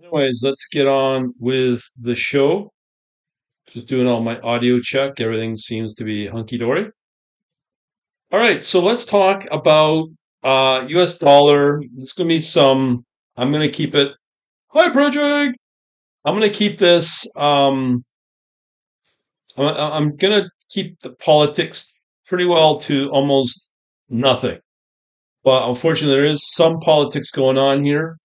Anyways, let's get on with the show. Just doing all my audio check. Everything seems to be hunky dory. All right, so let's talk about uh, US dollar. It's going to be some, I'm going to keep it. Hi, Project! I'm going to keep this. Um, I'm, I'm going to keep the politics pretty well to almost nothing. But unfortunately, there is some politics going on here.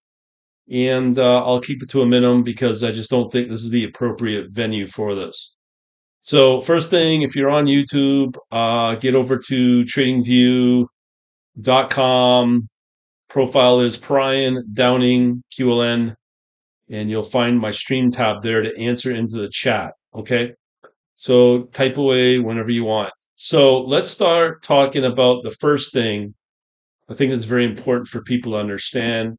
And uh, I'll keep it to a minimum because I just don't think this is the appropriate venue for this. So, first thing, if you're on YouTube, uh, get over to tradingview.com. Profile is Bryan Downing, QLN, and you'll find my stream tab there to answer into the chat. Okay. So, type away whenever you want. So, let's start talking about the first thing I think it's very important for people to understand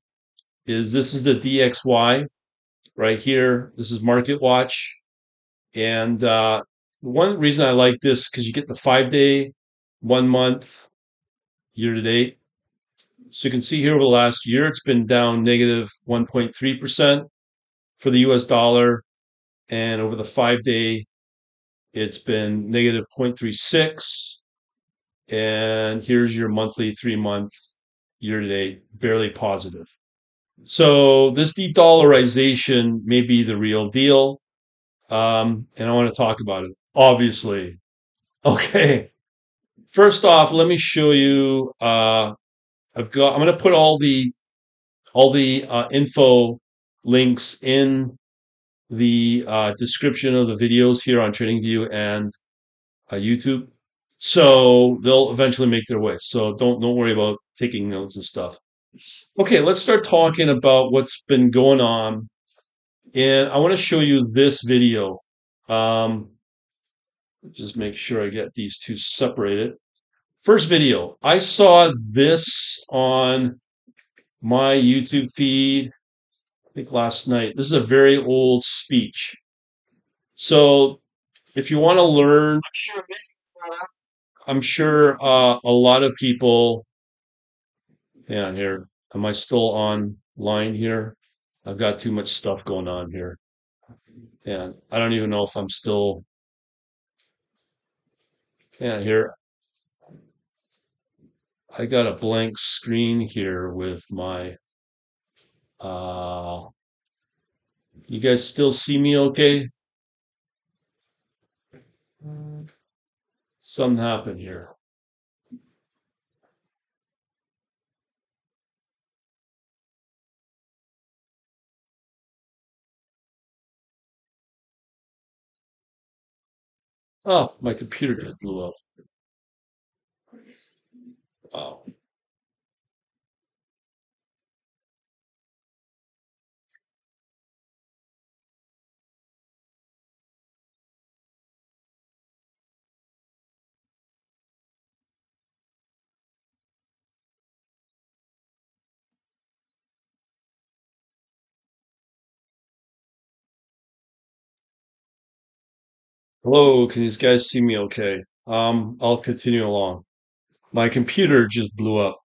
is this is the DXY right here. This is Market Watch. And uh, one reason I like this because you get the five day, one month, year to date. So you can see here over the last year, it's been down negative 1.3% for the US dollar. And over the five day, it's been negative 0.36. And here's your monthly three month year to date, barely positive. So this de-dollarization may be the real deal, um, and I want to talk about it. Obviously, okay. First off, let me show you. Uh, I've got. I'm going to put all the all the uh, info links in the uh, description of the videos here on TradingView and uh, YouTube, so they'll eventually make their way. So don't don't worry about taking notes and stuff. Okay, let's start talking about what's been going on. And I want to show you this video. Um, just make sure I get these two separated. First video, I saw this on my YouTube feed, I think last night. This is a very old speech. So if you want to learn, I'm sure uh, a lot of people, yeah, here, am I still online here? I've got too much stuff going on here. And I don't even know if I'm still, yeah, here. I got a blank screen here with my, uh, you guys still see me okay? Something happened here. Oh, my computer just blew up. Wow. Hello, can you guys see me okay? Um, I'll continue along. My computer just blew up.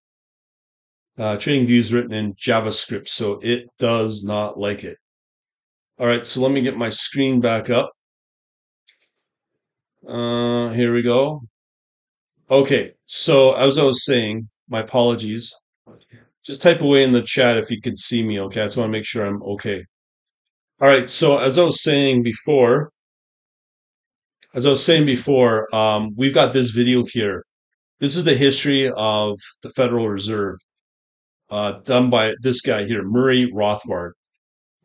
Uh, TradingView is written in JavaScript, so it does not like it. All right, so let me get my screen back up. Uh, here we go. Okay, so as I was saying, my apologies. Just type away in the chat if you can see me, okay? I just want to make sure I'm okay. All right, so as I was saying before, as I was saying before, um, we've got this video here. This is the history of the Federal Reserve, uh, done by this guy here, Murray Rothbard.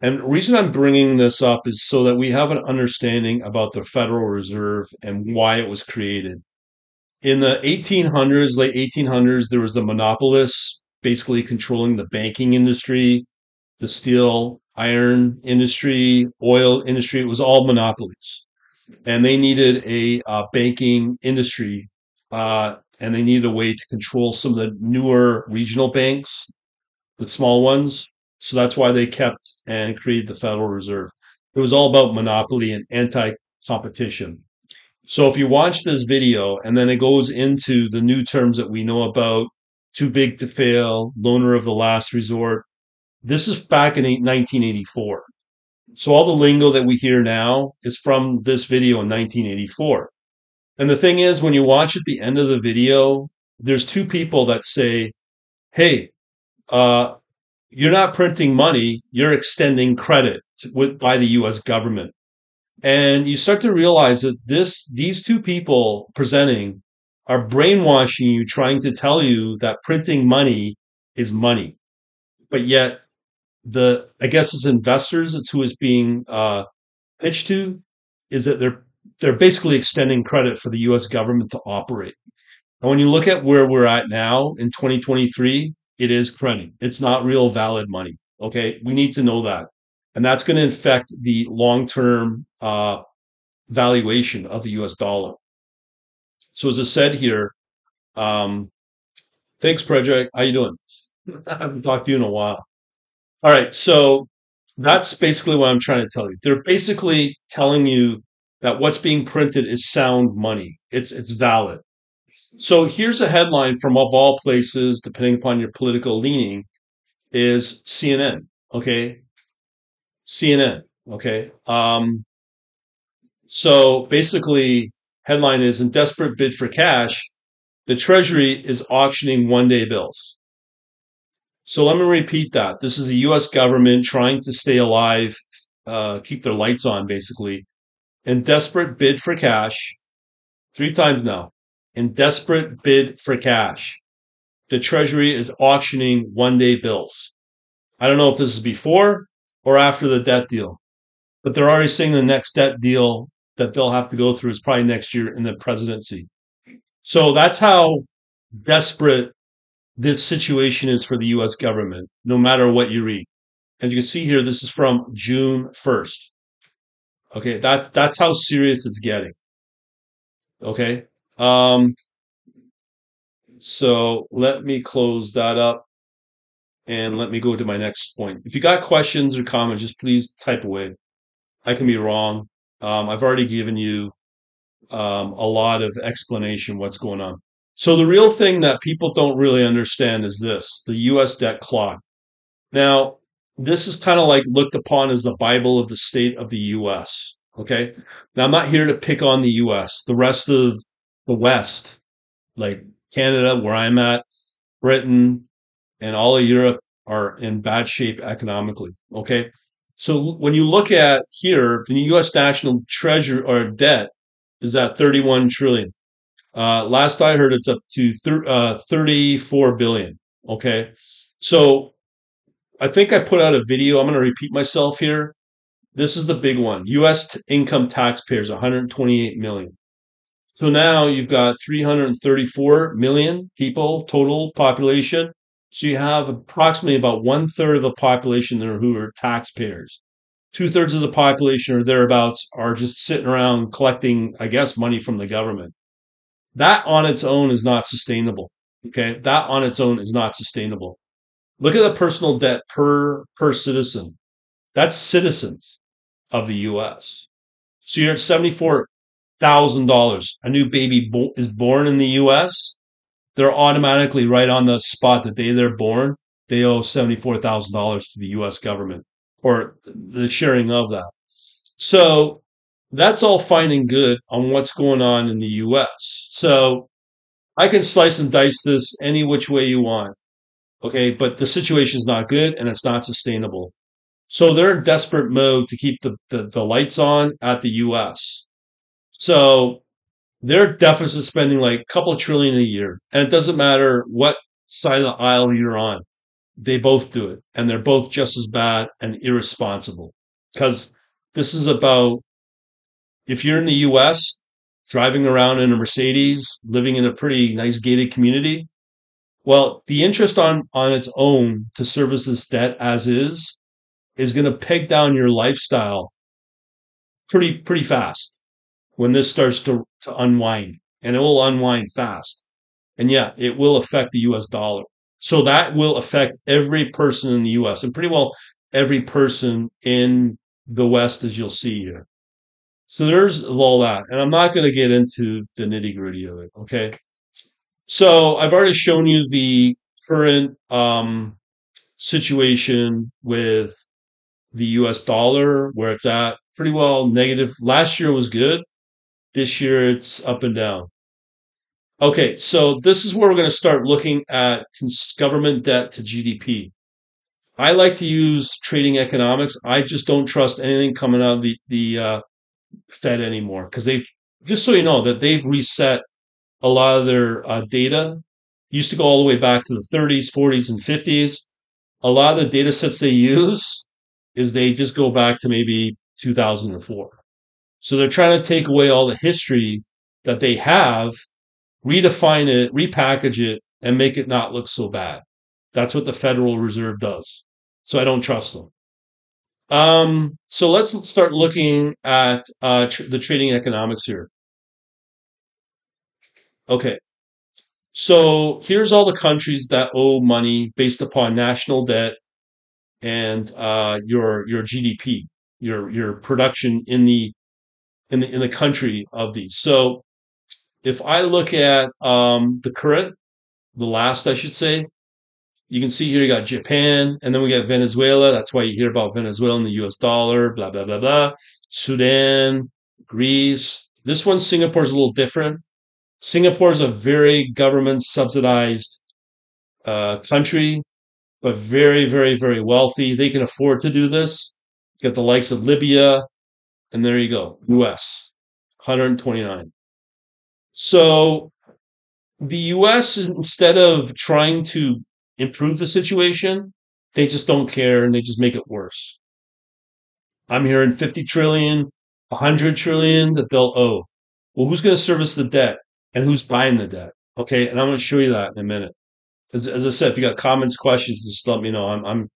And the reason I'm bringing this up is so that we have an understanding about the Federal Reserve and why it was created. In the 1800s, late 1800s, there was the monopolists basically controlling the banking industry, the steel, iron industry, oil industry. It was all monopolies. And they needed a uh, banking industry uh, and they needed a way to control some of the newer regional banks, the small ones. So that's why they kept and created the Federal Reserve. It was all about monopoly and anti competition. So if you watch this video and then it goes into the new terms that we know about too big to fail, loaner of the last resort, This is back in 1984. So all the lingo that we hear now is from this video in 1984. And the thing is, when you watch at the end of the video, there's two people that say, Hey, uh, you're not printing money, you're extending credit with, by the US government. And you start to realize that this, these two people presenting are brainwashing you, trying to tell you that printing money is money. But yet the, I guess as investors, it's who is being, uh, pitched to is that they're, they're basically extending credit for the US government to operate. And when you look at where we're at now in 2023, it is credit. It's not real valid money. Okay. We need to know that. And that's going to affect the long term uh, valuation of the US dollar. So, as I said here, um, thanks, Project. How you doing? I haven't talked to you in a while. All right. So, that's basically what I'm trying to tell you. They're basically telling you that what's being printed is sound money. It's it's valid. So here's a headline from of all places, depending upon your political leaning, is CNN. Okay. CNN. Okay. Um, so basically, headline is in desperate bid for cash, the Treasury is auctioning one day bills. So let me repeat that. This is the US government trying to stay alive, uh, keep their lights on, basically. In desperate bid for cash, three times now in desperate bid for cash. The Treasury is auctioning one day bills. I don't know if this is before or after the debt deal, but they're already saying the next debt deal that they'll have to go through is probably next year in the presidency. So that's how desperate this situation is for the US government, no matter what you read. As you can see here, this is from June 1st. Okay, that's that's how serious it's getting. Okay. Um, so let me close that up and let me go to my next point. If you got questions or comments, just please type away. I can be wrong. Um, I've already given you um, a lot of explanation what's going on. So the real thing that people don't really understand is this: the U.S. debt clock. Now, this is kind of like looked upon as the Bible of the state of the U.S. Okay. Now, I'm not here to pick on the U.S. The rest of the West, like Canada, where I'm at, Britain, and all of Europe are in bad shape economically. Okay. So when you look at here, the U.S. national treasure or debt is at 31 trillion. Uh, last I heard, it's up to thir- uh, 34 billion. Okay. So I think I put out a video. I'm going to repeat myself here. This is the big one. U.S. T- income taxpayers, 128 million. So now you've got 334 million people total population. So you have approximately about one third of the population there who are taxpayers. Two thirds of the population or thereabouts are just sitting around collecting, I guess, money from the government. That on its own is not sustainable. Okay. That on its own is not sustainable. Look at the personal debt per, per citizen. That's citizens of the US. So you're at 74 thousand dollars. A new baby bo- is born in the U.S. They're automatically right on the spot that day they're born. They owe seventy four thousand dollars to the U.S. government or the sharing of that. So that's all fine and good on what's going on in the U.S. So I can slice and dice this any which way you want. Okay, but the situation is not good and it's not sustainable. So they're in desperate mode to keep the, the, the lights on at the US. So their deficit spending like a couple trillion a year. And it doesn't matter what side of the aisle you're on. They both do it. And they're both just as bad and irresponsible. Because this is about if you're in the US, driving around in a Mercedes, living in a pretty nice gated community, well, the interest on, on its own to service this debt as is is going to peg down your lifestyle pretty pretty fast when this starts to, to unwind, and it will unwind fast. And yeah, it will affect the US dollar. So that will affect every person in the US and pretty well every person in the West, as you'll see here. So there's all that. And I'm not going to get into the nitty gritty of it. Okay. So I've already shown you the current um, situation with the US dollar, where it's at pretty well negative. Last year was good. This year it's up and down. Okay, so this is where we're going to start looking at government debt to GDP. I like to use trading economics. I just don't trust anything coming out of the the uh, Fed anymore because they've just so you know that they've reset a lot of their uh, data. Used to go all the way back to the 30s, 40s, and 50s. A lot of the data sets they use is they just go back to maybe 2004. So they're trying to take away all the history that they have redefine it, repackage it, and make it not look so bad. That's what the Federal Reserve does. So I don't trust them. Um, so let's start looking at uh, tr- the trading economics here. Okay. So here's all the countries that owe money based upon national debt and uh, your your GDP, your your production in the in the in the country of these. So if I look at um, the current, the last, I should say, you can see here you got Japan, and then we got Venezuela. That's why you hear about Venezuela and the US dollar, blah, blah, blah, blah. Sudan, Greece. This one, Singapore, is a little different. Singapore is a very government subsidized uh, country, but very, very, very wealthy. They can afford to do this. You got the likes of Libya, and there you go, US, 129. So the US, instead of trying to improve the situation, they just don't care and they just make it worse. I'm hearing 50 trillion, 100 trillion that they'll owe. Well, who's going to service the debt and who's buying the debt? Okay. And I'm going to show you that in a minute. As, as I said, if you got comments, questions, just let me know. I'm, I'm,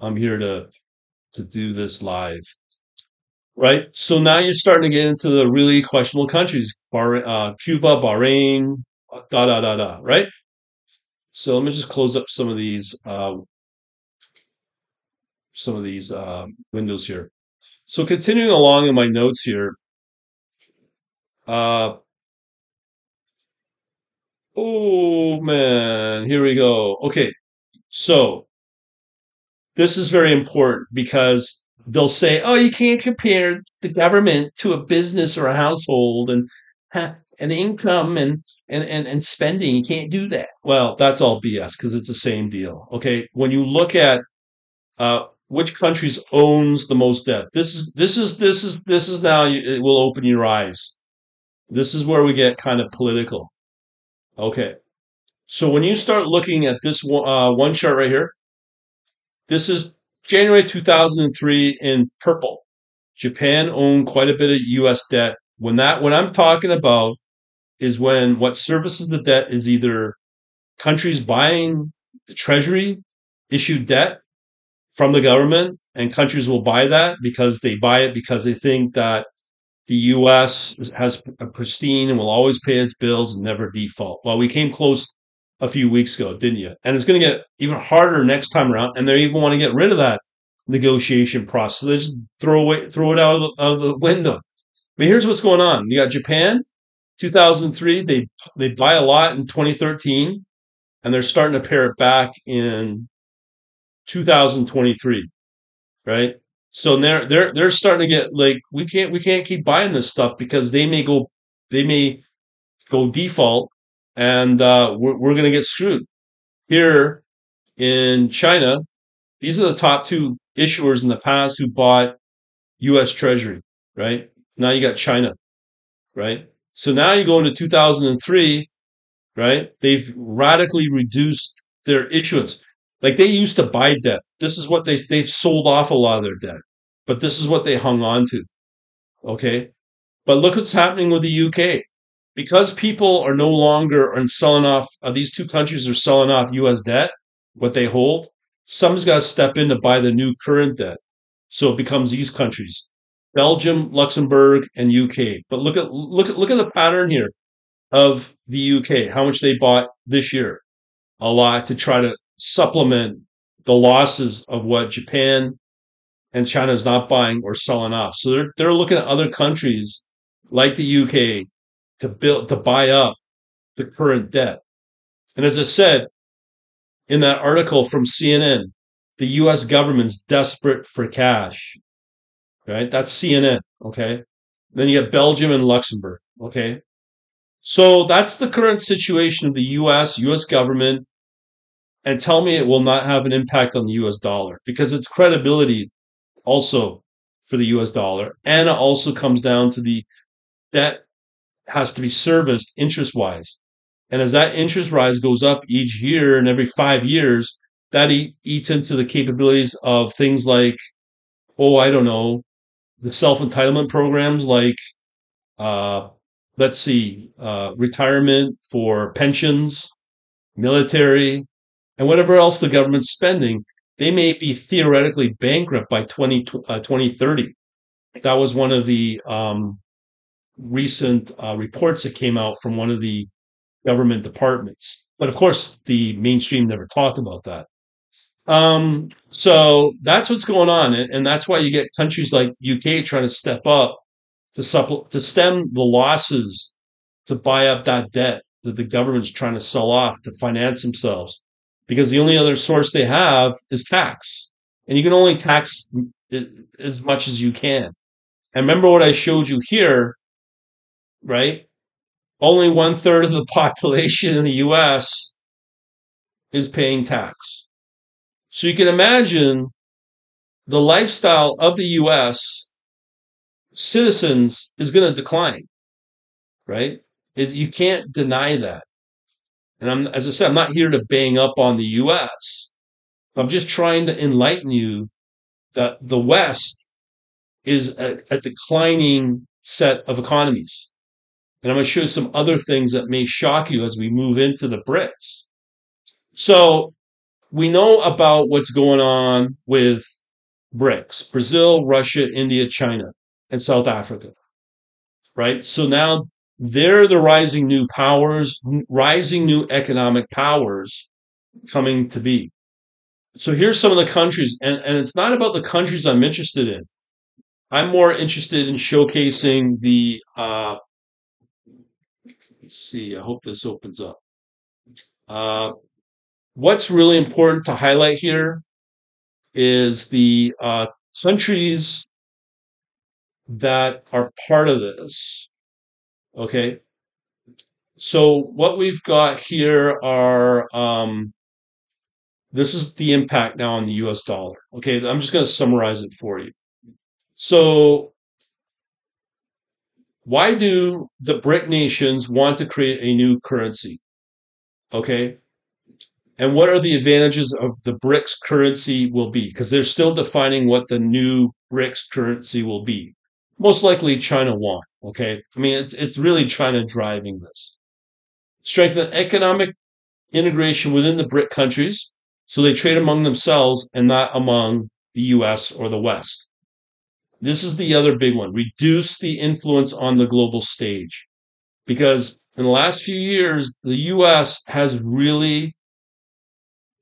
I'm here to, to do this live right? So now you're starting to get into the really questionable countries, Bar- uh, Cuba, Bahrain, da da da da, right? So let me just close up some of these uh, some of these uh, windows here. So continuing along in my notes here. Uh, oh man, here we go. Okay, so this is very important because they'll say, "Oh, you can't compare the government to a business or a household and an income and, and and and spending. You can't do that." Well, that's all BS because it's the same deal. Okay, when you look at uh, which countries owns the most debt, this is this is this is this is now it will open your eyes. This is where we get kind of political. Okay, so when you start looking at this one, uh, one chart right here, this is January 2003 in purple. Japan owned quite a bit of US debt. When that what I'm talking about is when what services the debt is either countries buying the treasury issued debt from the government and countries will buy that because they buy it because they think that the US has a pristine and will always pay its bills and never default. Well, we came close a few weeks ago, didn't you? And it's going to get even harder next time around. And they even want to get rid of that negotiation process. They just throw away, throw it out of the, out of the window. Mean, here's what's going on. You got Japan, 2003. They they buy a lot in 2013, and they're starting to pare it back in 2023, right? So they're they're they're starting to get like we can't we can't keep buying this stuff because they may go they may go default and uh, we're, we're going to get screwed. Here in China, these are the top two issuers in the past who bought U.S. Treasury, right? Now you got China, right? So now you go into 2003, right? They've radically reduced their issuance. Like they used to buy debt. This is what they, they've sold off a lot of their debt, but this is what they hung on to. Okay. But look what's happening with the UK because people are no longer and selling off uh, these two countries are selling off US debt, what they hold, someone's got to step in to buy the new current debt. So it becomes these countries. Belgium, Luxembourg, and UK. But look at look at look at the pattern here of the UK, how much they bought this year. A lot to try to supplement the losses of what Japan and China is not buying or selling off. So they're they're looking at other countries like the UK to build to buy up the current debt. And as I said in that article from CNN, the US government's desperate for cash. Right? That's CNN. Okay. Then you have Belgium and Luxembourg. Okay. So that's the current situation of the US, US government. And tell me it will not have an impact on the US dollar because its credibility also for the US dollar. And it also comes down to the debt has to be serviced interest wise. And as that interest rise goes up each year and every five years, that eats into the capabilities of things like, oh, I don't know, the self entitlement programs like, uh, let's see, uh, retirement for pensions, military, and whatever else the government's spending. They may be theoretically bankrupt by 20, uh, 2030. That was one of the um, recent uh, reports that came out from one of the government departments. But of course, the mainstream never talked about that. Um, so that's what's going on, and, that's why you get countries like UK trying to step up to supple- to stem the losses to buy up that debt that the government's trying to sell off to finance themselves, because the only other source they have is tax, and you can only tax as much as you can. And remember what I showed you here, right? Only one third of the population in the U.S. is paying tax. So you can imagine the lifestyle of the US citizens is going to decline, right? You can't deny that. And I'm, as I said, I'm not here to bang up on the US. I'm just trying to enlighten you that the West is a, a declining set of economies. And I'm going to show some other things that may shock you as we move into the BRICS. So we know about what's going on with BRICS Brazil, Russia, India, China, and South Africa. Right? So now they're the rising new powers, rising new economic powers coming to be. So here's some of the countries, and, and it's not about the countries I'm interested in. I'm more interested in showcasing the. Uh, let's see. I hope this opens up. Uh, what's really important to highlight here is the uh, countries that are part of this. Okay. So what we've got here are um, this is the impact now on the US dollar. Okay, I'm just going to summarize it for you. So why do the BRIC nations want to create a new currency? Okay, and what are the advantages of the BRICS currency will be? Because they're still defining what the new BRICS currency will be. Most likely China won. Okay. I mean, it's, it's really China driving this. Strengthen economic integration within the BRIC countries so they trade among themselves and not among the US or the West. This is the other big one. Reduce the influence on the global stage. Because in the last few years, the US has really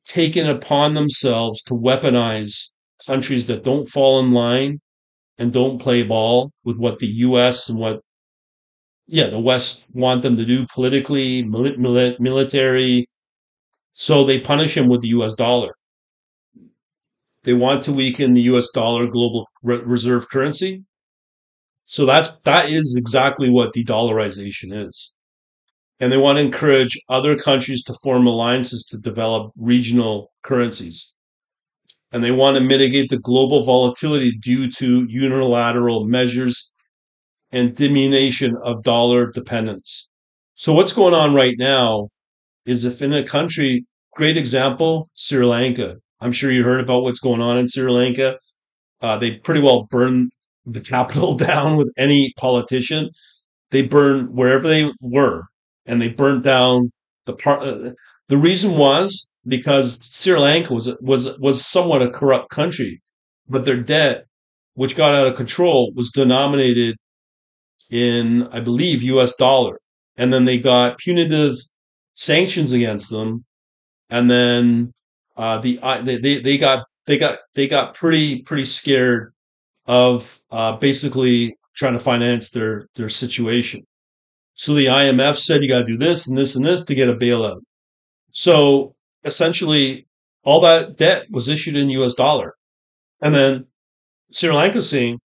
taken upon themselves to weaponize countries that don't fall in line and don't play ball with what the U.S. and what, yeah, the West want them to do politically, mili- military. So they punish them with the U.S. dollar. They want to weaken the U.S. dollar global re- reserve currency. So that's that is exactly what de-dollarization is and they want to encourage other countries to form alliances to develop regional currencies. And they want to mitigate the global volatility due to unilateral measures and diminution of dollar dependence. So, what's going on right now is if in a country, great example, Sri Lanka. I'm sure you heard about what's going on in Sri Lanka. Uh, they pretty well burn the capital down with any politician. They burn wherever they were and they burnt down the part. Uh, the reason was because Sri Lanka was was was somewhat a corrupt country, but their debt, which got out of control, was denominated in, I believe, U.S. dollar, and then they got punitive sanctions against them, and then uh, the they, they they got they got they got pretty pretty scared of uh, basically trying to finance their their situation. So the IMF said you got to do this and this and this to get a bailout. So essentially, all that debt was issued in US dollar. And then Sri Lanka seeing,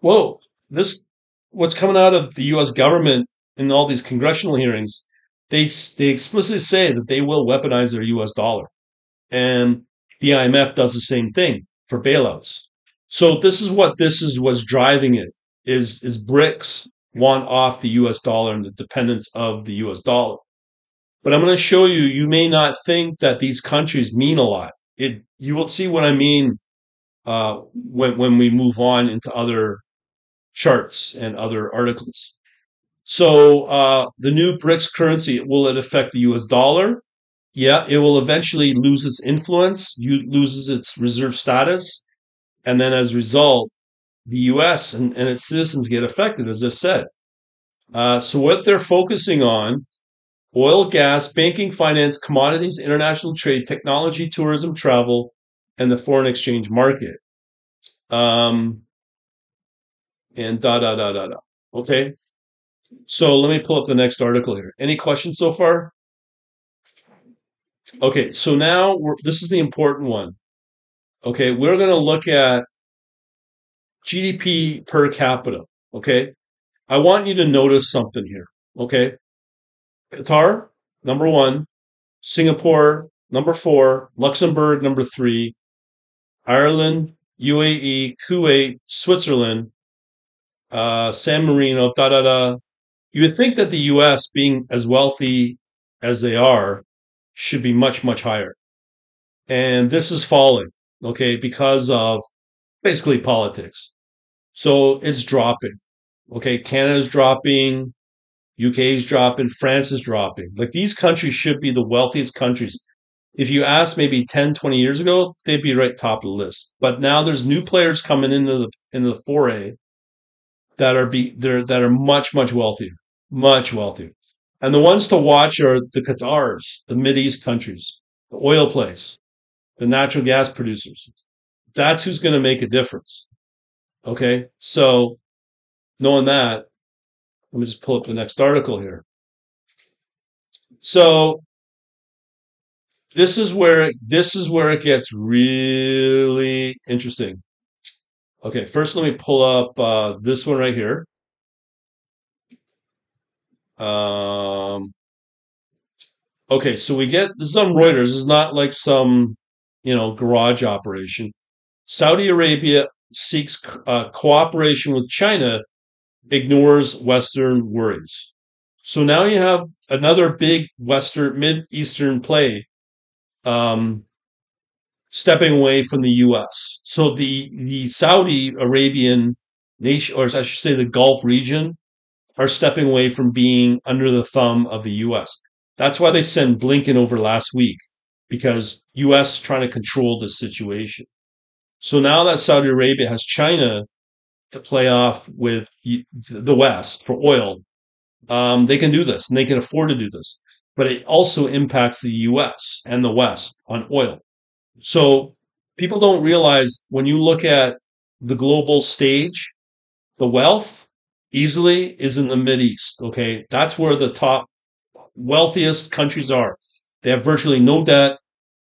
whoa, this, what's coming out of the US government in all these congressional hearings, they, they explicitly say that they will weaponize their US dollar. And the IMF does the same thing for bailouts. So this is what this is what's driving it is is BRICS want off the US dollar and the dependence of the US dollar. But I'm going to show you you may not think that these countries mean a lot. It you will see what I mean uh, when when we move on into other charts and other articles. So uh, the new BRICS currency will it affect the U.S. dollar? Yeah, it will eventually lose its influence, you loses its reserve status, and then as a result, the U.S. and, and its citizens get affected, as I said. Uh, so what they're focusing on: oil, gas, banking, finance, commodities, international trade, technology, tourism, travel, and the foreign exchange market. Um, and da da da da da. Okay. So let me pull up the next article here. Any questions so far? Okay, so now this is the important one. Okay, we're going to look at GDP per capita. Okay, I want you to notice something here. Okay, Qatar, number one, Singapore, number four, Luxembourg, number three, Ireland, UAE, Kuwait, Switzerland, uh, San Marino, da da da. You would think that the U.S. being as wealthy as they are should be much much higher, and this is falling. Okay, because of basically politics. So it's dropping. Okay, Canada's dropping, UK is dropping, France is dropping. Like these countries should be the wealthiest countries. If you ask maybe 10, 20 years ago, they'd be right top of the list. But now there's new players coming into the into the foray that are be that are much, much wealthier. Much wealthier. And the ones to watch are the Qatars, the Mid East countries, the oil plays, the natural gas producers. That's who's going to make a difference. Okay. So knowing that, let me just pull up the next article here. So this is where this is where it gets really interesting. Okay, first let me pull up uh, this one right here. Um, okay, so we get this is on Reuters. This is not like some you know garage operation. Saudi Arabia seeks uh, cooperation with China ignores Western worries. So now you have another big Western, Mid Eastern play um, stepping away from the U.S. So the the Saudi Arabian nation, or I should say, the Gulf region, are stepping away from being under the thumb of the U.S. That's why they sent Blinken over last week because U.S. trying to control the situation. So now that Saudi Arabia has China to play off with the West for oil, um, they can do this and they can afford to do this. But it also impacts the US and the West on oil. So people don't realize when you look at the global stage, the wealth easily is in the Mid East. Okay. That's where the top wealthiest countries are. They have virtually no debt,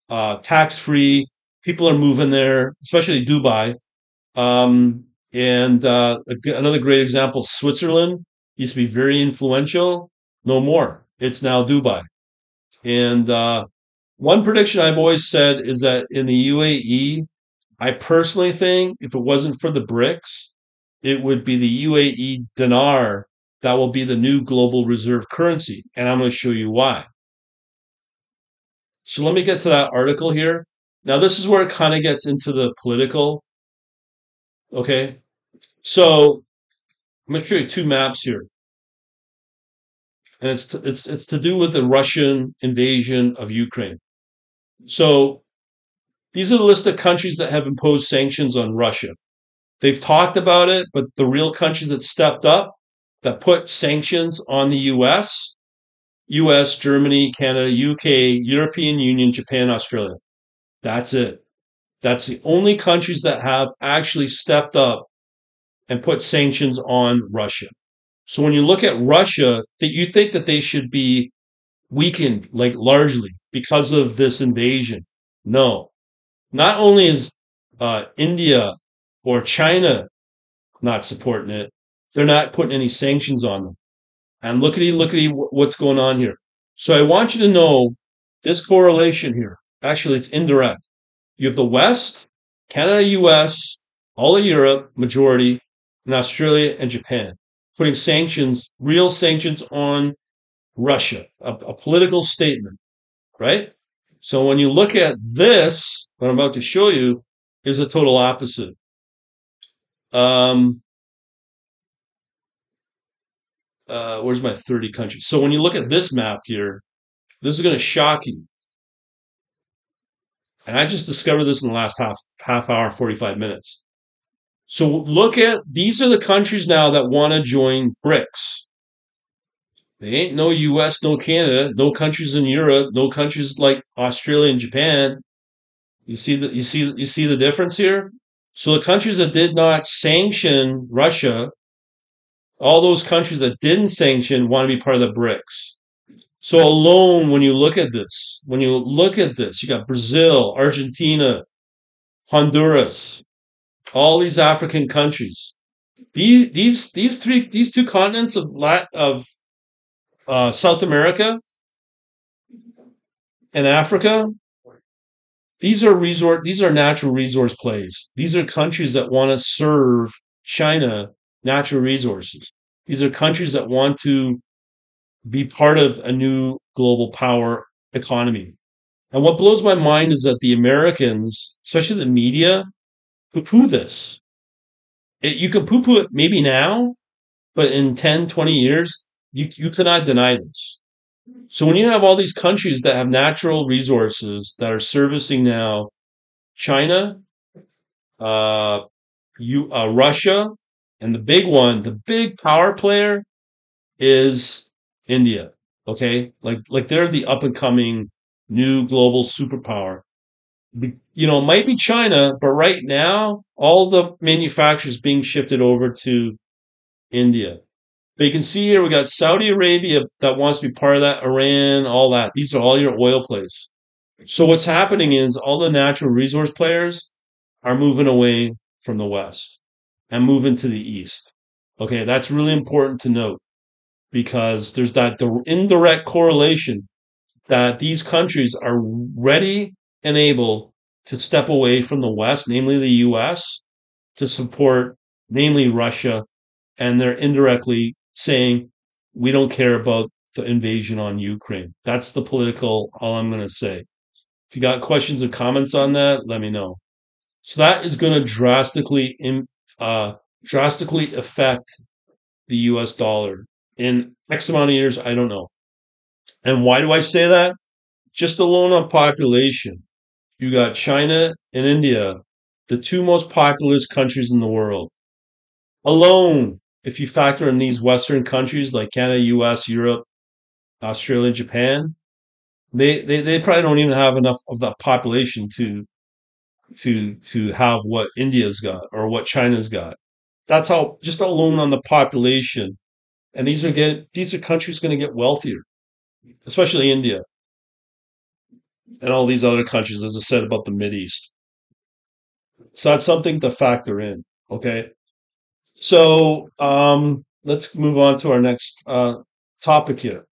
uh, tax free. People are moving there, especially Dubai. Um, and uh, another great example, Switzerland used to be very influential. No more. It's now Dubai. And uh, one prediction I've always said is that in the UAE, I personally think if it wasn't for the BRICS, it would be the UAE dinar that will be the new global reserve currency. And I'm going to show you why. So let me get to that article here. Now, this is where it kind of gets into the political. Okay. So I'm going to show you two maps here, and it's to, it's it's to do with the Russian invasion of Ukraine. So these are the list of countries that have imposed sanctions on Russia. They've talked about it, but the real countries that stepped up that put sanctions on the U.S. US, Germany, Canada, UK, European Union, Japan, Australia. That's it. That's the only countries that have actually stepped up and put sanctions on Russia. So when you look at Russia, that you think that they should be weakened, like largely because of this invasion. No. Not only is uh, India or China not supporting it, they're not putting any sanctions on them. And lookity, lookity, what's going on here. So I want you to know this correlation here. Actually, it's indirect. You have the West, Canada, US, all of Europe, majority, and Australia and Japan, putting sanctions, real sanctions on Russia, a, a political statement, right? So when you look at this, what I'm about to show you is a total opposite. Um, uh, where's my 30 countries? So when you look at this map here, this is going to shock you. And I just discovered this in the last half half hour, 45 minutes. So look at these are the countries now that want to join BRICS. They ain't no US, no Canada, no countries in Europe, no countries like Australia and Japan. You see the you see you see the difference here? So the countries that did not sanction Russia, all those countries that didn't sanction want to be part of the BRICS. So alone, when you look at this, when you look at this, you got Brazil, Argentina, Honduras, all these African countries. These these these three these two continents of Lat, of uh, South America and Africa. These are resort. These are natural resource plays. These are countries that want to serve China natural resources. These are countries that want to be part of a new global power economy. And what blows my mind is that the Americans, especially the media, poo poo this. It, you can poo poo it maybe now, but in 10, 20 years, you, you cannot deny this. So when you have all these countries that have natural resources that are servicing now China, uh, you, uh, Russia, and the big one, the big power player is India. Okay, like like they're the up and coming new global superpower. You know, might be China, but right now all the manufacturers being shifted over to India. But you can see here we got Saudi Arabia that wants to be part of that, Iran, all that. These are all your oil plays. So what's happening is all the natural resource players are moving away from the West and moving to the East. Okay, that's really important to note because there's that indirect correlation that these countries are ready and able to step away from the West, namely the US, to support namely Russia, and they're indirectly saying we don't care about the invasion on Ukraine. That's the political all I'm going to say. If you got questions or comments on that, let me know. So that is going to drastically uh, drastically affect the US dollar in X amount of years, I don't know. And why do I say that? Just alone on population, you got China and India, the two most populous countries in the world. Alone, if you factor in these Western countries like Canada, US, Europe, Australia, Japan, they, they, they probably don't even have enough of that population to to to have what India's got or what China's got. That's how just alone on the population and these are get these are countries going to get wealthier, especially India and all these other countries, as I said about the Mid East. So that's something to factor in. Okay, so um, let's move on to our next uh, topic here.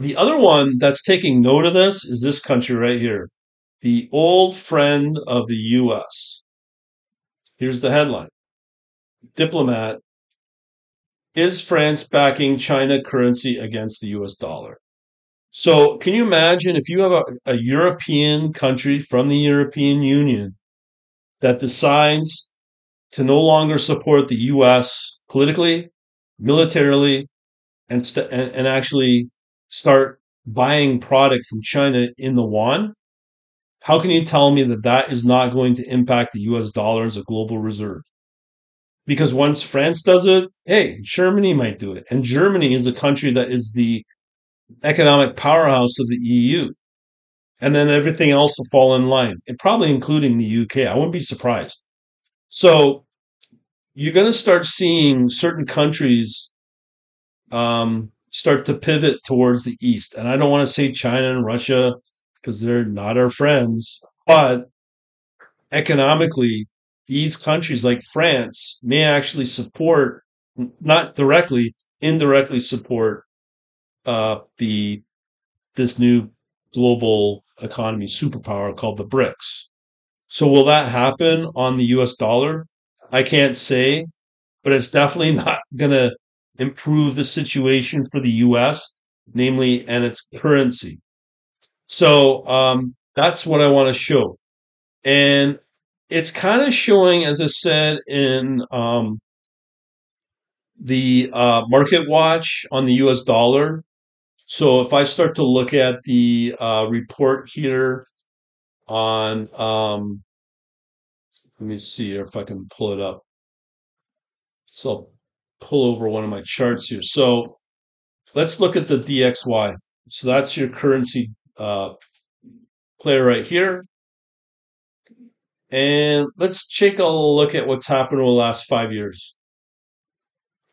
The other one that's taking note of this is this country right here, the old friend of the U.S. Here's the headline: Diplomat is France backing China currency against the US dollar? So, can you imagine if you have a, a European country from the European Union that decides to no longer support the US politically, militarily, and, st- and, and actually start buying product from China in the yuan? How can you tell me that that is not going to impact the US dollar as a global reserve? Because once France does it, hey, Germany might do it. And Germany is a country that is the economic powerhouse of the EU. And then everything else will fall in line, and probably including the UK. I wouldn't be surprised. So you're going to start seeing certain countries um, start to pivot towards the east. And I don't want to say China and Russia because they're not our friends. but economically, these countries like France may actually support, not directly, indirectly support uh, the this new global economy superpower called the BRICS. So will that happen on the US dollar? I can't say, but it's definitely not going to improve the situation for the US, namely, and its currency. So um, that's what I want to show. And it's kind of showing, as I said, in um, the uh, market watch on the US dollar. So if I start to look at the uh, report here on, um, let me see if I can pull it up. So I'll pull over one of my charts here. So let's look at the DXY. So that's your currency uh, player right here. And let's take a look at what's happened over the last five years.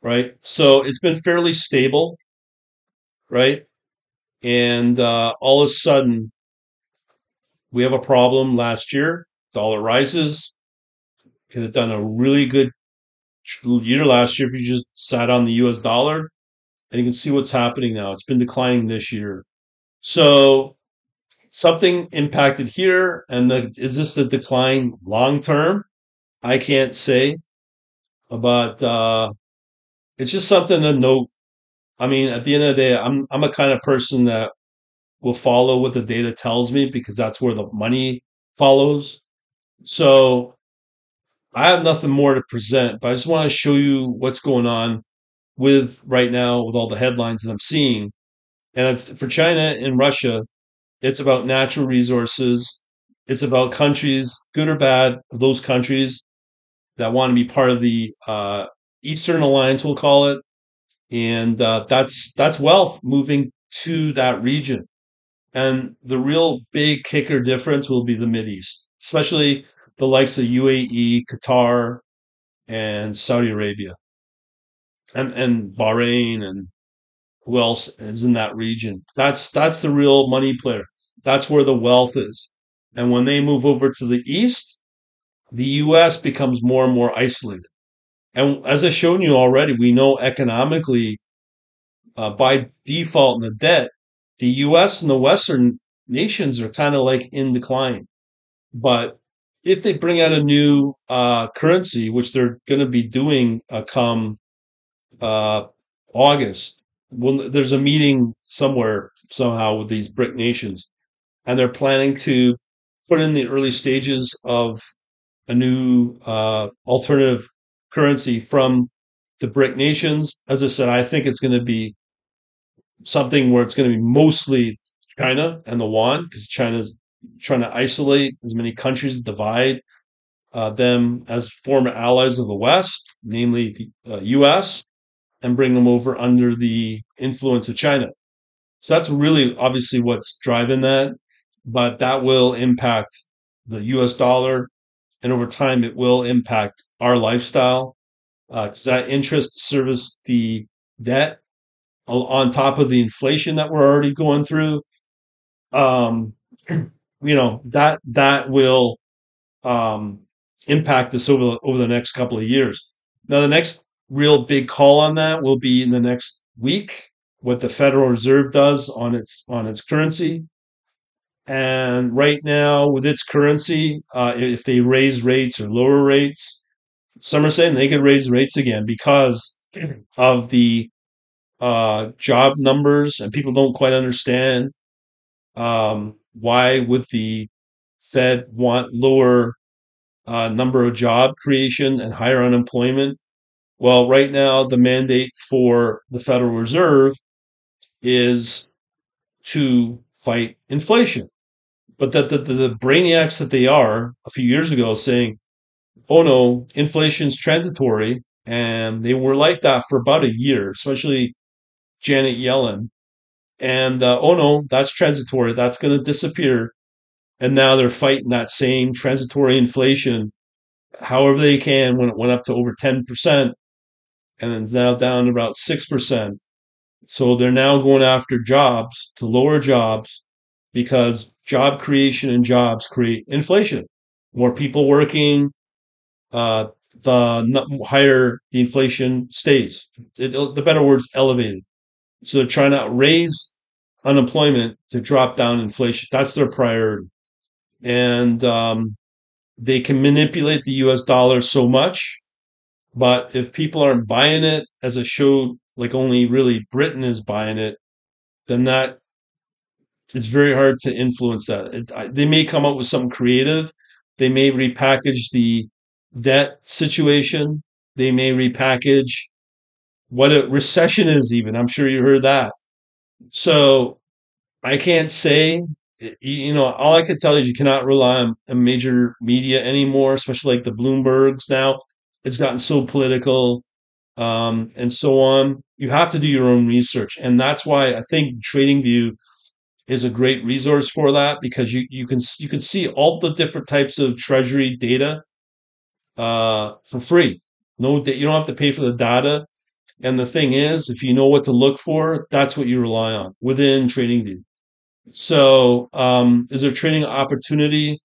Right? So it's been fairly stable, right? And uh, all of a sudden, we have a problem last year. Dollar rises. Could have done a really good year last year if you just sat on the US dollar. And you can see what's happening now. It's been declining this year. So something impacted here, and the, is this the decline long term? I can't say, but uh, it's just something to note. I mean, at the end of the day, I'm I'm a kind of person that will follow what the data tells me because that's where the money follows. So I have nothing more to present, but I just want to show you what's going on with right now with all the headlines that I'm seeing. And for China and Russia, it's about natural resources. It's about countries, good or bad, those countries that want to be part of the uh, Eastern Alliance, we'll call it, and uh, that's that's wealth moving to that region. And the real big kicker difference will be the Mid East, especially the likes of UAE, Qatar, and Saudi Arabia, and and Bahrain and who else is in that region. That's that's the real money player. That's where the wealth is. And when they move over to the east, the US becomes more and more isolated. And as I've shown you already, we know economically, uh, by default in the debt, the US and the Western nations are kind of like in decline. But if they bring out a new uh, currency, which they're going to be doing uh, come uh, August, well, there's a meeting somewhere somehow with these BRIC nations, and they're planning to put in the early stages of a new uh, alternative currency from the BRIC nations. As I said, I think it's going to be something where it's going to be mostly China and the yuan because China's trying to isolate as many countries, divide uh, them as former allies of the West, namely the uh, U.S and bring them over under the influence of China. So that's really obviously what's driving that, but that will impact the US dollar. And over time, it will impact our lifestyle because uh, that interest service the debt on top of the inflation that we're already going through. Um, you know that that will um, impact us over over the next couple of years. Now, the next real big call on that will be in the next week what the Federal Reserve does on its on its currency. And right now, with its currency, uh, if they raise rates or lower rates, some are saying they could raise rates again because of the uh, job numbers, and people don't quite understand um, why would the Fed want lower uh, number of job creation and higher unemployment well, right now, the mandate for the Federal Reserve is to fight inflation. But that the, the, the brainiacs that they are a few years ago saying, oh no, inflation's transitory. And they were like that for about a year, especially Janet Yellen. And uh, oh no, that's transitory. That's going to disappear. And now they're fighting that same transitory inflation however they can when it went up to over 10% and it's now down to about 6%. So they're now going after jobs to lower jobs because job creation and jobs create inflation. More people working, uh, the higher the inflation stays. It, the better words, elevated. So they're trying to raise unemployment to drop down inflation. That's their priority. And um, they can manipulate the US dollar so much, but if people aren't buying it as a show, like only really Britain is buying it, then that it's very hard to influence that. It, they may come up with something creative. They may repackage the debt situation. They may repackage what a recession is, even. I'm sure you heard that. So I can't say, you know, all I can tell you is you cannot rely on, on major media anymore, especially like the Bloombergs now. It's gotten so political um, and so on. You have to do your own research. And that's why I think TradingView is a great resource for that because you, you can you can see all the different types of treasury data uh, for free. No, you don't have to pay for the data. And the thing is, if you know what to look for, that's what you rely on within TradingView. So, um, is there trading opportunity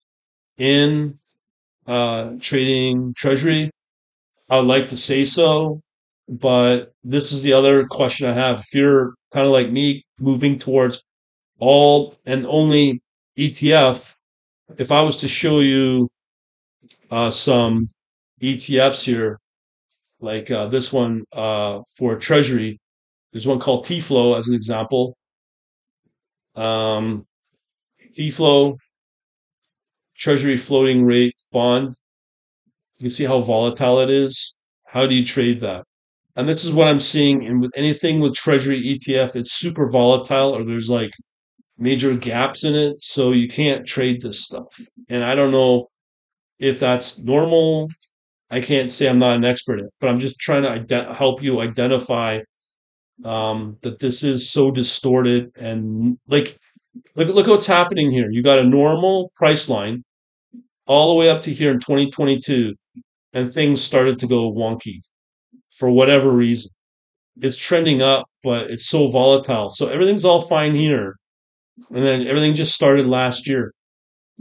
in uh, trading treasury? I would like to say so, but this is the other question I have. If you're kind of like me, moving towards all and only ETF, if I was to show you uh, some ETFs here, like uh, this one uh, for Treasury. There's one called T-Flow as an example. Um, T-Flow Treasury floating rate bond. You see how volatile it is. How do you trade that? And this is what I'm seeing. And with anything with Treasury ETF, it's super volatile, or there's like major gaps in it, so you can't trade this stuff. And I don't know if that's normal I can't say I'm not an expert in, but I'm just trying to ide- help you identify um, that this is so distorted and like look look what's happening here. You got a normal price line all the way up to here in 2022, and things started to go wonky for whatever reason. It's trending up, but it's so volatile. So everything's all fine here, and then everything just started last year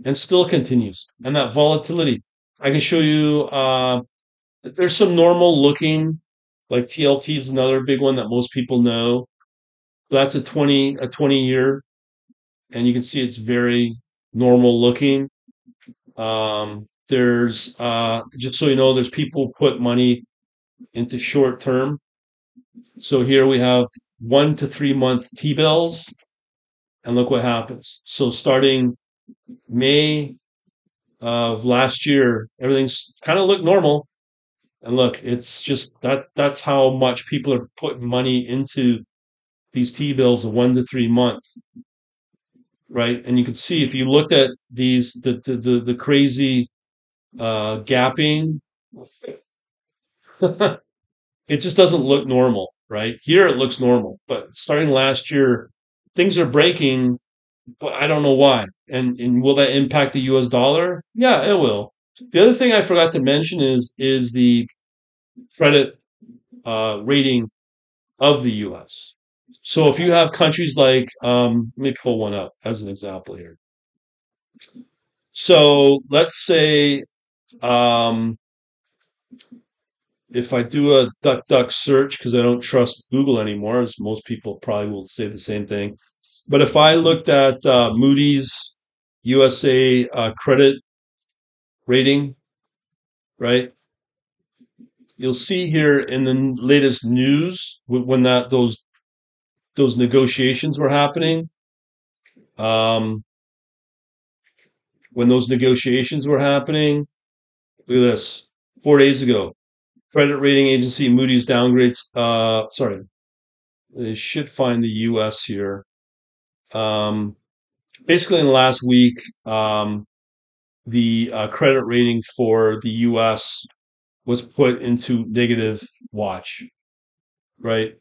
and still continues. And that volatility, I can show you. Uh, there's some normal looking, like TLT is another big one that most people know. That's a twenty a twenty year, and you can see it's very normal looking. Um, there's uh, just so you know, there's people put money into short term. So here we have one to three month T bills, and look what happens. So starting May of last year, everything's kind of looked normal. And look, it's just that that's how much people are putting money into these T bills of one to three month. Right. And you can see if you looked at these the the the, the crazy uh gapping it just doesn't look normal, right? Here it looks normal, but starting last year, things are breaking, but I don't know why. And and will that impact the US dollar? Yeah, it will. The other thing I forgot to mention is is the credit uh, rating of the U.S. So if you have countries like, um, let me pull one up as an example here. So let's say um, if I do a duck duck search because I don't trust Google anymore, as most people probably will say the same thing. But if I looked at uh, Moody's USA uh, credit rating, right? You'll see here in the latest news when that those those negotiations were happening. Um, when those negotiations were happening, look at this. Four days ago, credit rating agency Moody's downgrades. Uh, sorry, they should find the U.S. here. Um, basically, in the last week, um, the uh, credit rating for the U.S. was put into negative watch, right?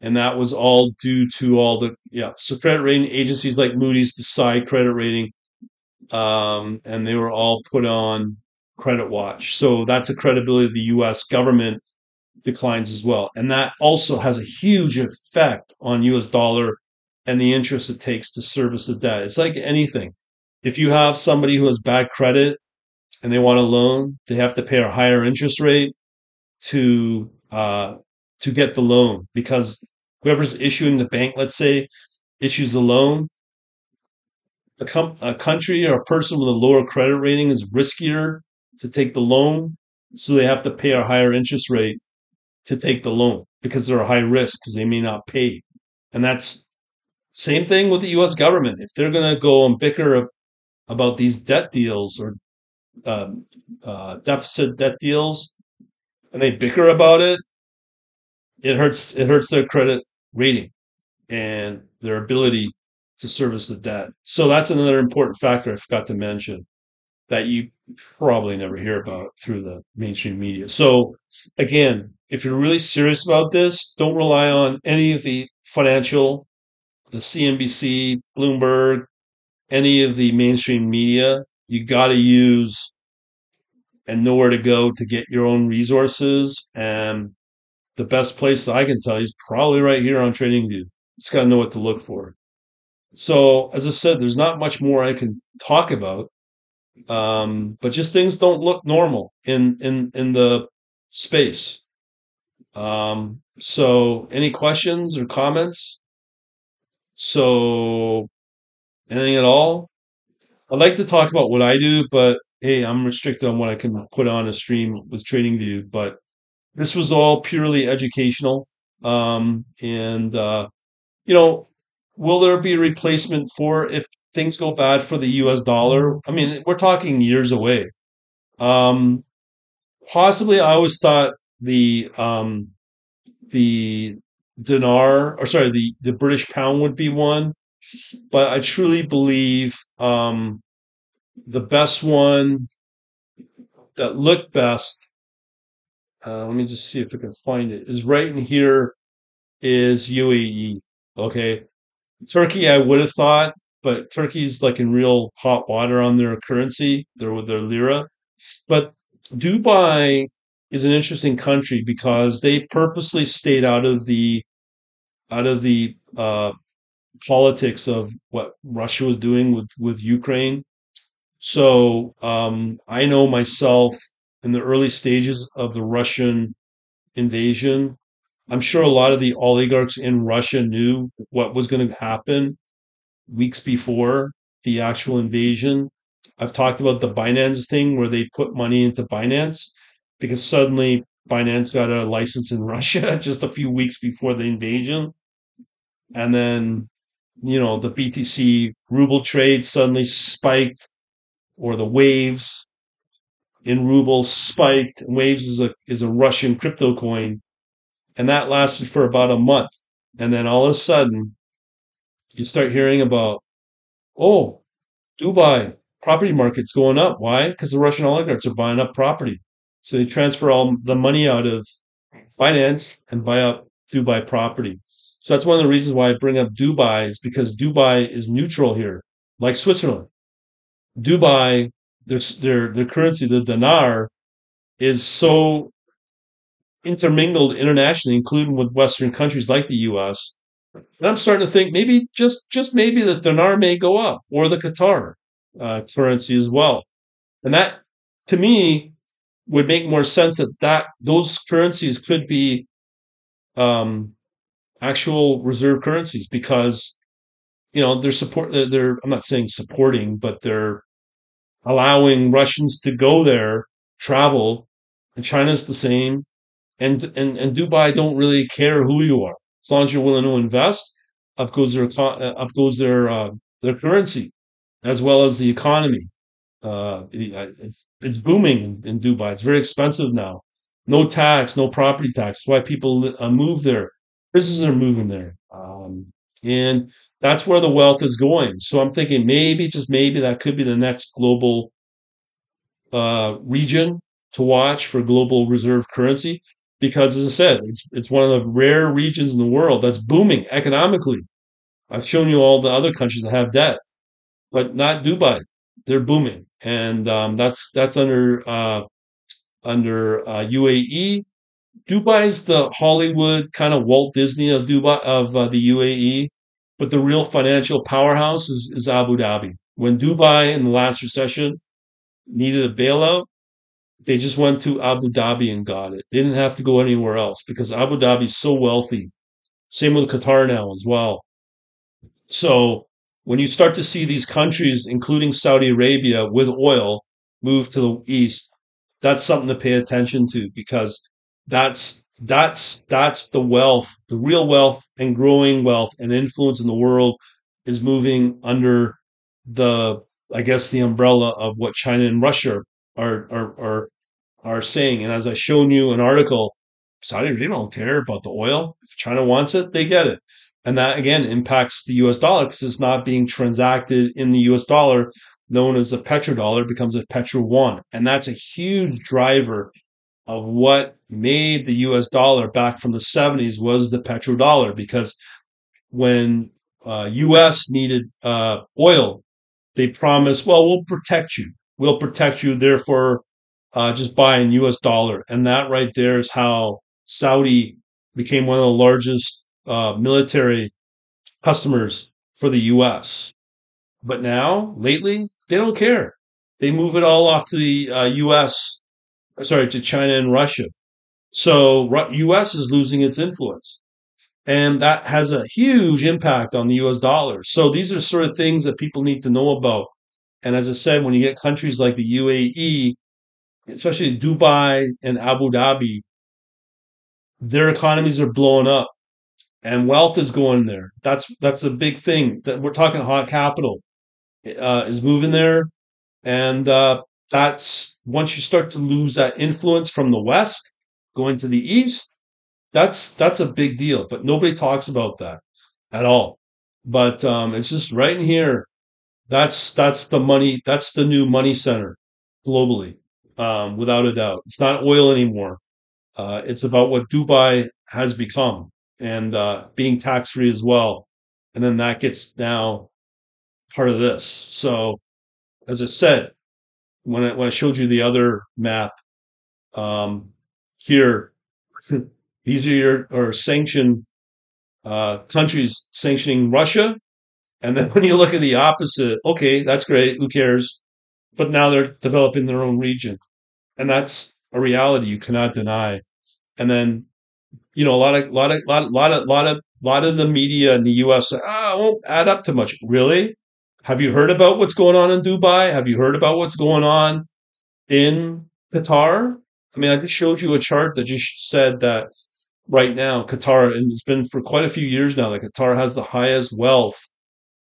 And that was all due to all the yeah. So credit rating agencies like Moody's decide credit rating, um, and they were all put on credit watch. So that's the credibility of the U.S. government declines as well, and that also has a huge effect on U.S. dollar and the interest it takes to service the debt. It's like anything. If you have somebody who has bad credit and they want a loan, they have to pay a higher interest rate to uh, to get the loan because whoever's issuing the bank, let's say, issues the loan. A, com- a country or a person with a lower credit rating is riskier to take the loan, so they have to pay a higher interest rate to take the loan because they're a high risk because they may not pay. And that's same thing with the U.S. government. If they're going to go and bicker about these debt deals or um, uh, deficit debt deals, and they bicker about it, it hurts. It hurts their credit rating and their ability to service the debt. So that's another important factor I forgot to mention that you probably never hear about through the mainstream media. So again, if you're really serious about this, don't rely on any of the financial, the CNBC, Bloomberg, any of the mainstream media. You got to use and know where to go to get your own resources. And the best place I can tell you is probably right here on TradingView. Just got to know what to look for. So, as I said, there's not much more I can talk about, um, but just things don't look normal in in in the space. Um, so, any questions or comments? So, anything at all? I'd like to talk about what I do, but hey, I'm restricted on what I can put on a stream with TradingView. But this was all purely educational. Um, and, uh, you know, will there be a replacement for if things go bad for the US dollar? I mean, we're talking years away. Um, possibly, I always thought the um, the dinar, or sorry, the the British pound would be one, but I truly believe um, the best one that looked best. Uh, let me just see if I can find it. Is right in here is UAE. Okay, Turkey, I would have thought, but Turkey's like in real hot water on their currency, their their lira. But Dubai is an interesting country because they purposely stayed out of the out of the uh, politics of what Russia was doing with with Ukraine. So um, I know myself in the early stages of the Russian invasion. I'm sure a lot of the oligarchs in Russia knew what was going to happen weeks before the actual invasion. I've talked about the Binance thing where they put money into Binance because suddenly Binance got a license in Russia just a few weeks before the invasion. And then, you know, the BTC ruble trade suddenly spiked or the waves in ruble spiked. Waves is a is a Russian crypto coin and that lasted for about a month. And then all of a sudden, you start hearing about, oh, Dubai property market's going up. Why? Because the Russian oligarchs are buying up property. So they transfer all the money out of Binance and buy up Dubai property. So that's one of the reasons why I bring up Dubai is because Dubai is neutral here, like Switzerland. Dubai, their their their currency, the dinar, is so intermingled internationally, including with Western countries like the U.S. And I'm starting to think maybe just just maybe the dinar may go up or the Qatar uh, currency as well, and that to me would make more sense that that those currencies could be um, actual reserve currencies because you know they're support they're, they're I'm not saying supporting, but they're allowing Russians to go there, travel, and China's the same. And and and Dubai don't really care who you are as long as you're willing to invest. Up goes their uh, up goes their uh, their currency, as well as the economy. Uh, it's it's booming in, Dubai. It's very expensive now. No tax, no property tax. That's why people uh, move there. Businesses are moving there, um, and that's where the wealth is going. So I'm thinking maybe, just maybe, that could be the next global uh, region to watch for global reserve currency because, as I said, it's it's one of the rare regions in the world that's booming economically. I've shown you all the other countries that have debt, but not Dubai. They're booming, and um, that's that's under uh, under uh, UAE. Dubai is the Hollywood kind of Walt Disney of Dubai of uh, the UAE. but the real financial powerhouse is, is Abu Dhabi. When Dubai in the last recession needed a bailout, they just went to Abu Dhabi and got it. They didn't have to go anywhere else because Abu Dhabi is so wealthy. Same with Qatar now as well. So when you start to see these countries, including Saudi Arabia, with oil move to the east, that's something to pay attention to because that's that's that's the wealth, the real wealth and growing wealth and influence in the world is moving under the I guess the umbrella of what China and Russia are are are are saying. And as I shown you an article, Saudi Arabia don't care about the oil. If China wants it, they get it. And that again impacts the US dollar because it's not being transacted in the US dollar, known as the petrodollar, becomes a petroyuan. And that's a huge driver of what made the US dollar back from the 70s was the petrodollar because when uh, US needed uh, oil, they promised, well, we'll protect you. We'll protect you. Therefore, uh, just buy in US dollar. And that right there is how Saudi became one of the largest uh, military customers for the US. But now, lately, they don't care. They move it all off to the uh, US, sorry, to China and Russia. So US is losing its influence. And that has a huge impact on the US dollar. So these are sort of things that people need to know about. And as I said, when you get countries like the UAE, especially Dubai and Abu Dhabi, their economies are blowing up and wealth is going there. That's that's a big thing. That we're talking hot capital uh, is moving there, and uh, that's once you start to lose that influence from the west going to the east. That's that's a big deal, but nobody talks about that at all. But um, it's just right in here. That's that's the money. That's the new money center globally, um, without a doubt. It's not oil anymore. Uh, it's about what Dubai has become and uh, being tax free as well. And then that gets now part of this. So, as I said, when I, when I showed you the other map um, here, these are your or sanctioned uh, countries sanctioning Russia. And then when you look at the opposite, okay, that's great. Who cares? But now they're developing their own region. And that's a reality you cannot deny. And then you know, a lot of, lot of, lot, lot of, lot of, lot of the media in the U.S. Say, ah, it won't add up to much. Really? Have you heard about what's going on in Dubai? Have you heard about what's going on in Qatar? I mean, I just showed you a chart that just said that right now Qatar, and it's been for quite a few years now, that Qatar has the highest wealth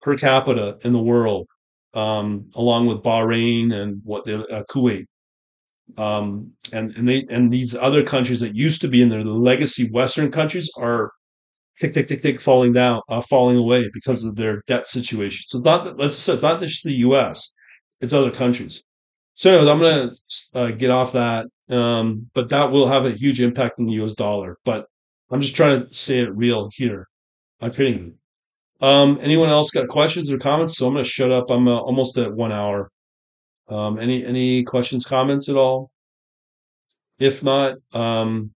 per capita in the world, um, along with Bahrain and what uh, Kuwait. Um, and and they and these other countries that used to be in there, the legacy Western countries, are tick tick tick tick falling down, uh, falling away because of their debt situation. So not let's it's not just the U.S., it's other countries. So anyways, I'm gonna uh, get off that, um, but that will have a huge impact on the U.S. dollar. But I'm just trying to say it real here. I'm kidding you. Um, anyone else got questions or comments? So I'm gonna shut up. I'm uh, almost at one hour. Um, any any questions, comments at all? If not, um,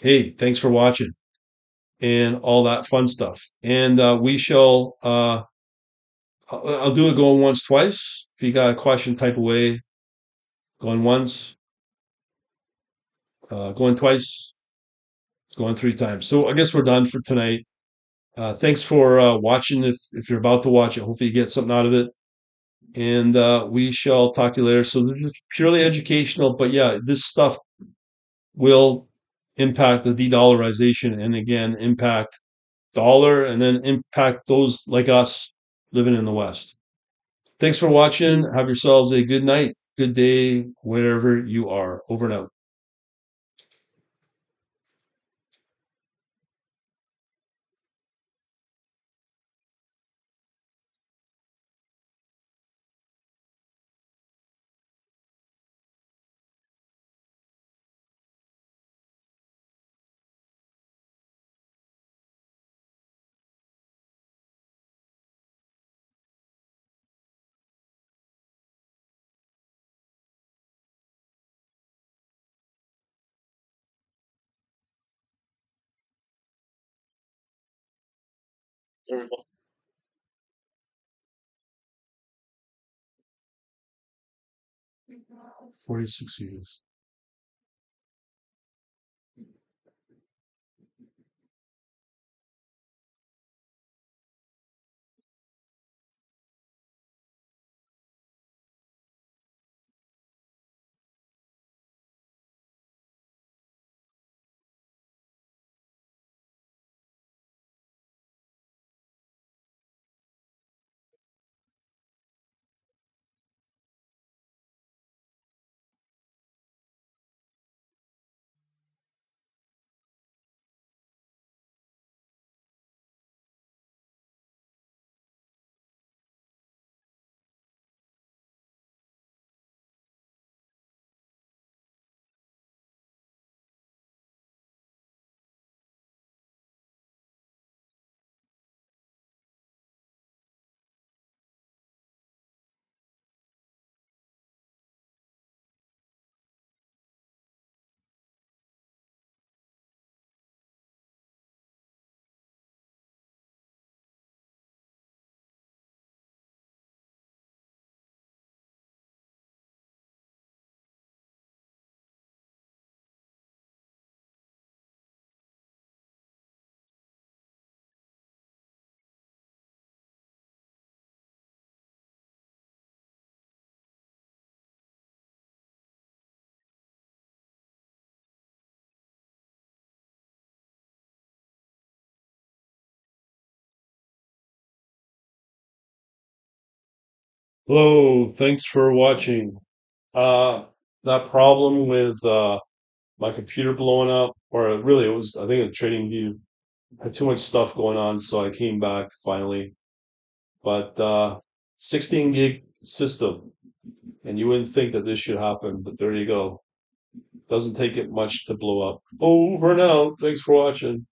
hey, thanks for watching and all that fun stuff. And uh, we shall. Uh, I'll, do it going once, twice. If you got a question, type away. Going once, uh, going twice, going three times. So I guess we're done for tonight. Uh, thanks for uh, watching. If if you're about to watch it, hopefully you get something out of it and uh, we shall talk to you later. So this is purely educational, but yeah, this stuff will impact the de-dollarization and again impact dollar and then impact those like us living in the West. Thanks for watching. Have yourselves a good night, good day, wherever you are. Over and out. horrible Forty-six years. Hello, thanks for watching. Uh, that problem with uh, my computer blowing up, or really it was, I think, a TradingView. Had too much stuff going on, so I came back finally. But uh, 16 gig system, and you wouldn't think that this should happen, but there you go. Doesn't take it much to blow up. Over and out. Thanks for watching.